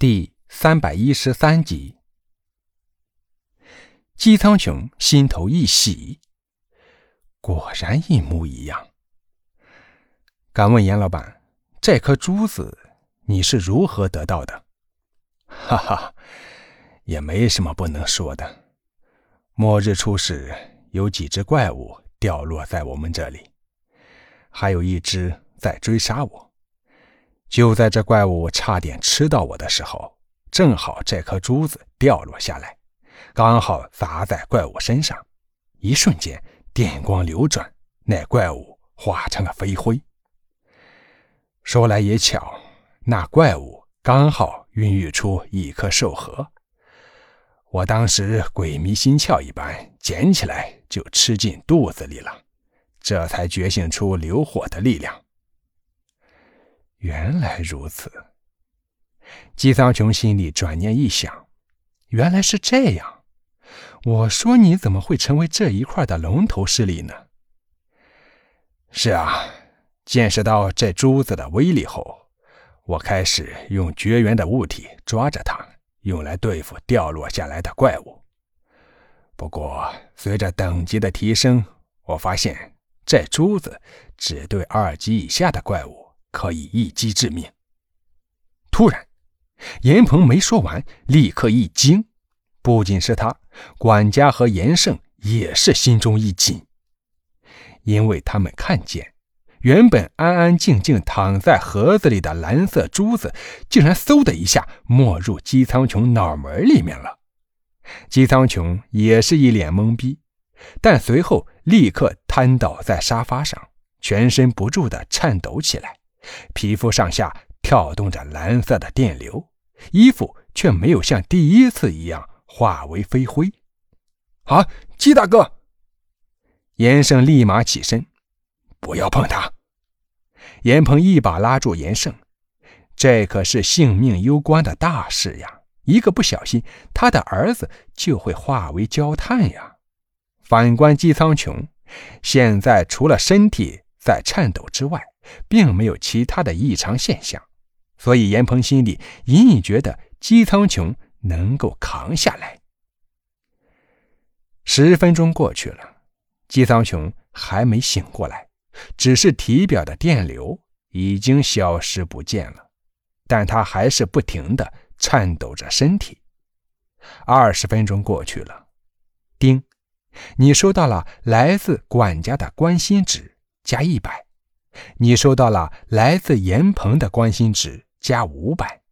第三百一十三集，姬苍穹心头一喜，果然一模一样。敢问严老板，这颗珠子你是如何得到的？哈哈，也没什么不能说的。末日初时，有几只怪物掉落在我们这里，还有一只在追杀我。就在这怪物差点吃到我的时候，正好这颗珠子掉落下来，刚好砸在怪物身上。一瞬间，电光流转，那怪物化成了飞灰。说来也巧，那怪物刚好孕育出一颗兽核，我当时鬼迷心窍一般，捡起来就吃进肚子里了，这才觉醒出流火的力量。原来如此，姬苍穹心里转念一想，原来是这样。我说你怎么会成为这一块的龙头势力呢？是啊，见识到这珠子的威力后，我开始用绝缘的物体抓着它，用来对付掉落下来的怪物。不过，随着等级的提升，我发现这珠子只对二级以下的怪物。可以一击致命。突然，严鹏没说完，立刻一惊。不仅是他，管家和严胜也是心中一紧，因为他们看见，原本安安静静躺在盒子里的蓝色珠子，竟然嗖的一下没入姬苍穹脑门里面了。姬苍穹也是一脸懵逼，但随后立刻瘫倒在沙发上，全身不住的颤抖起来。皮肤上下跳动着蓝色的电流，衣服却没有像第一次一样化为飞灰。啊，姬大哥！严胜立马起身，不要碰他。严鹏一把拉住严胜，这可是性命攸关的大事呀！一个不小心，他的儿子就会化为焦炭呀。反观姬苍穹，现在除了身体在颤抖之外，并没有其他的异常现象，所以严鹏心里隐隐觉得姬苍穹能够扛下来。十分钟过去了，姬苍穹还没醒过来，只是体表的电流已经消失不见了，但他还是不停的颤抖着身体。二十分钟过去了，丁，你收到了来自管家的关心纸，加一百。你收到了来自严鹏的关心纸，加五百。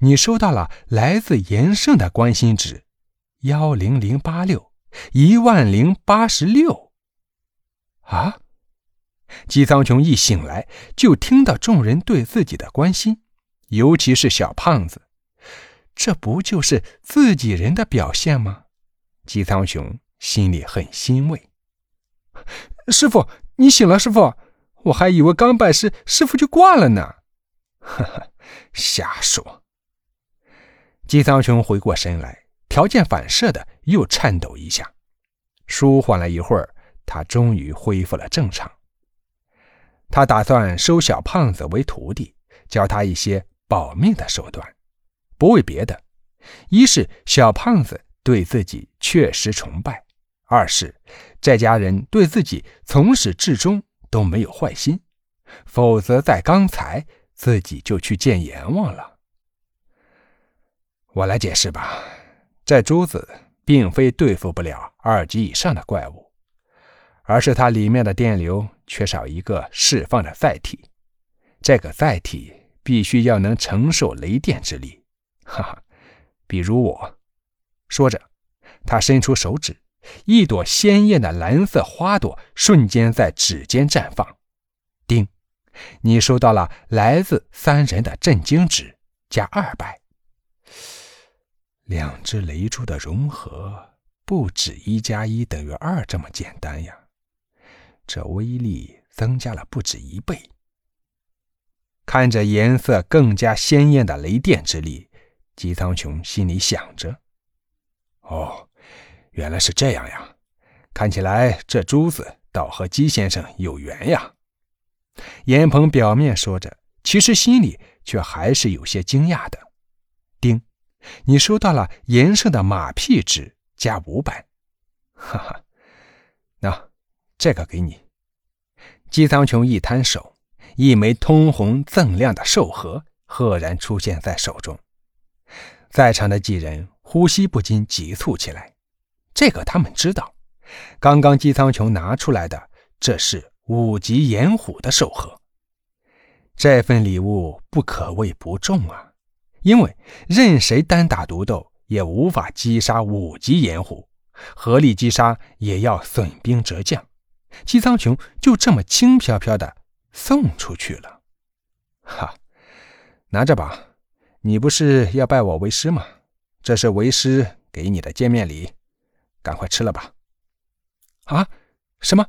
你收到了来自严胜的关心纸，幺零零八六，一万零八十六。啊！姬苍穹一醒来，就听到众人对自己的关心，尤其是小胖子，这不就是自己人的表现吗？姬苍穹心里很欣慰。师傅，你醒了，师傅。我还以为刚拜师，师傅就挂了呢。呵呵，瞎说。姬苍穹回过神来，条件反射的又颤抖一下，舒缓了一会儿，他终于恢复了正常。他打算收小胖子为徒弟，教他一些保命的手段，不为别的，一是小胖子对自己确实崇拜，二是这家人对自己从始至终。都没有坏心，否则在刚才自己就去见阎王了。我来解释吧，这珠子并非对付不了二级以上的怪物，而是它里面的电流缺少一个释放的载体，这个载体必须要能承受雷电之力。哈哈，比如我。说着，他伸出手指。一朵鲜艳的蓝色花朵瞬间在指尖绽放。丁，你收到了来自三人的震惊值，加二百。两只雷珠的融合，不止一加一等于二这么简单呀！这威力增加了不止一倍。看着颜色更加鲜艳的雷电之力，姬苍穹心里想着：“哦。”原来是这样呀，看起来这珠子倒和姬先生有缘呀。严鹏表面说着，其实心里却还是有些惊讶的。丁你收到了严胜的马屁纸加五百。哈哈，那这个给你。姬苍穹一摊手，一枚通红锃亮的寿盒赫然出现在手中。在场的几人呼吸不禁急促起来。这个他们知道，刚刚姬苍穹拿出来的，这是五级炎虎的寿盒。这份礼物不可谓不重啊，因为任谁单打独斗也无法击杀五级炎虎，合力击杀也要损兵折将。姬苍穹就这么轻飘飘的送出去了。哈，拿着吧，你不是要拜我为师吗？这是为师给你的见面礼，赶快吃了吧。啊？什么？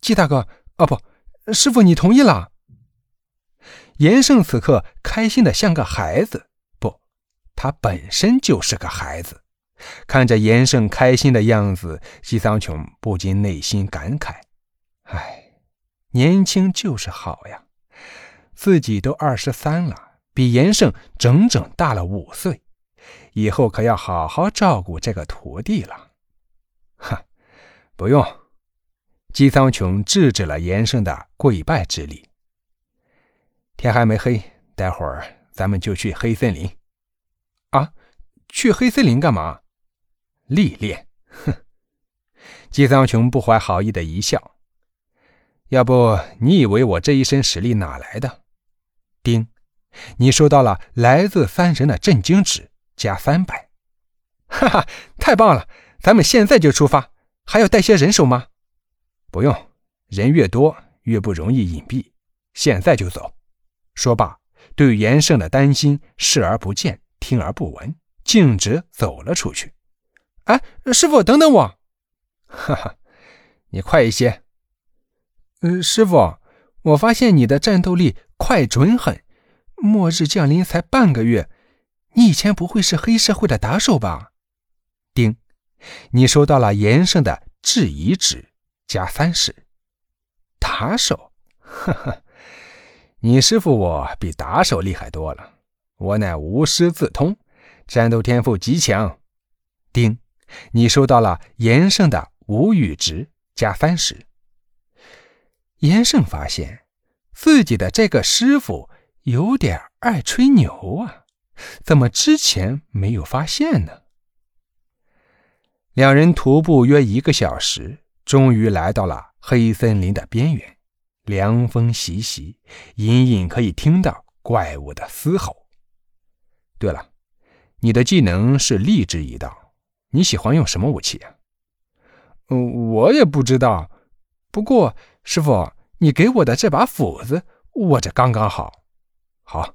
季大哥？哦不，师傅，你同意了？严胜此刻开心的像个孩子，不，他本身就是个孩子。看着严胜开心的样子，姬桑琼不禁内心感慨：“哎，年轻就是好呀！自己都二十三了，比严胜整整大了五岁，以后可要好好照顾这个徒弟了。”哈，不用。姬苍穹制止了严胜的跪拜之礼。天还没黑，待会儿咱们就去黑森林。啊，去黑森林干嘛？历练。哼！姬苍穹不怀好意的一笑。要不你以为我这一身实力哪来的？丁，你收到了来自三神的震惊值，加三百。哈哈，太棒了！咱们现在就出发，还要带些人手吗？不用，人越多越不容易隐蔽。现在就走。说罢，对严胜的担心视而不见，听而不闻，径直走了出去。哎，师傅，等等我！哈哈，你快一些。呃，师傅，我发现你的战斗力快准狠。末日降临才半个月，你以前不会是黑社会的打手吧？丁，你收到了严胜的质疑值，加三十。打手？哈哈。你师傅我比打手厉害多了，我乃无师自通，战斗天赋极强。丁，你收到了严胜的无语值加三十。严胜发现自己的这个师傅有点爱吹牛啊，怎么之前没有发现呢？两人徒步约一个小时，终于来到了黑森林的边缘。凉风习习，隐隐可以听到怪物的嘶吼。对了，你的技能是力之一道，你喜欢用什么武器啊？嗯，我也不知道。不过师傅，你给我的这把斧子握着刚刚好。好，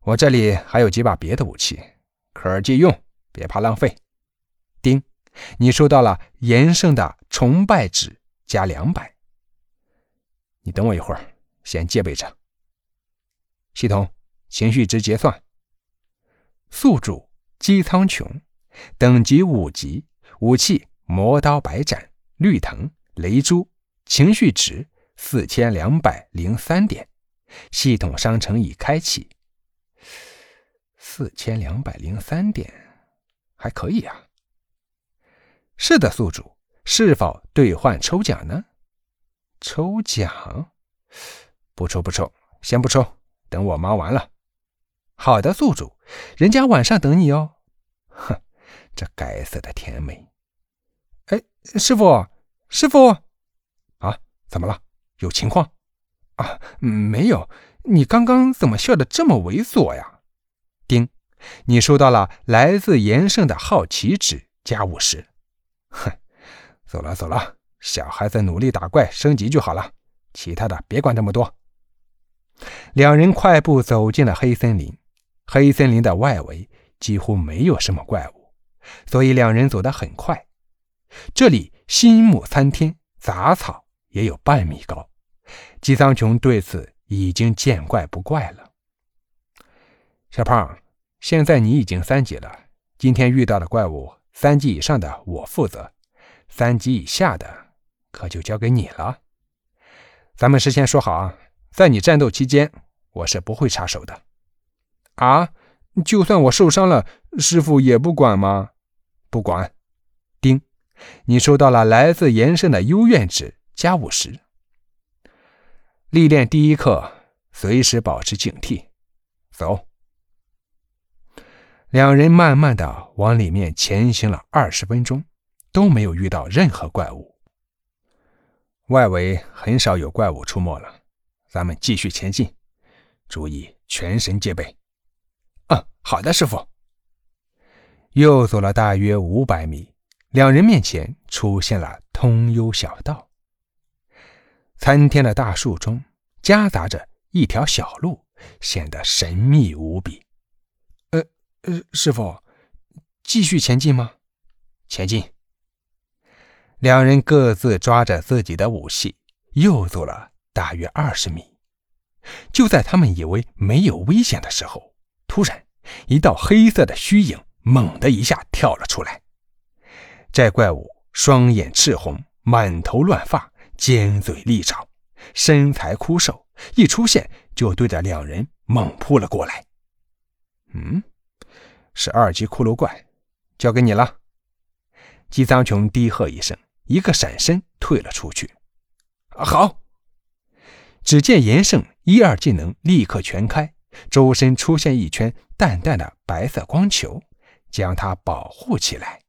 我这里还有几把别的武器，可儿借用，别怕浪费。你收到了严胜的崇拜值，加两百。你等我一会儿，先戒备着。系统情绪值结算。宿主姬苍穹，等级五级，武器魔刀百斩，绿藤雷珠，情绪值四千两百零三点。系统商城已开启。四千两百零三点，还可以啊。是的，宿主，是否兑换抽奖呢？抽奖？不抽不抽，先不抽，等我忙完了。好的，宿主，人家晚上等你哦。哼，这该死的甜美。哎，师傅，师傅，啊，怎么了？有情况？啊，没有。你刚刚怎么笑得这么猥琐呀？丁，你收到了来自严胜的好奇值加五十。哼，走了走了。小孩子努力打怪升级就好了，其他的别管这么多。两人快步走进了黑森林，黑森林的外围几乎没有什么怪物，所以两人走得很快。这里新木参天，杂草也有半米高。姬苍穹对此已经见怪不怪了。小胖，现在你已经三级了，今天遇到的怪物三级以上的我负责，三级以下的。可就交给你了。咱们事先说好啊，在你战斗期间，我是不会插手的。啊，就算我受伤了，师傅也不管吗？不管。丁，你收到了来自严胜的幽怨值加五十。历练第一课，随时保持警惕。走。两人慢慢的往里面前行了二十分钟，都没有遇到任何怪物。外围很少有怪物出没了，咱们继续前进，注意全神戒备。嗯，好的，师傅。又走了大约五百米，两人面前出现了通幽小道。参天的大树中夹杂着一条小路，显得神秘无比。师傅，继续前进吗？前进。两人各自抓着自己的武器，又走了大约二十米。就在他们以为没有危险的时候，突然一道黑色的虚影。猛的一下跳了出来，这怪物双眼赤红，满头乱发，尖嘴利爪，身材枯瘦，一出现就对着两人猛扑了过来。嗯，是二级骷髅怪，交给你了。姬苍穹低喝一声，一个闪身退了出去。好，只见严胜一二技能立刻全开，周身出现一圈淡淡的白色光球。将他保护起来。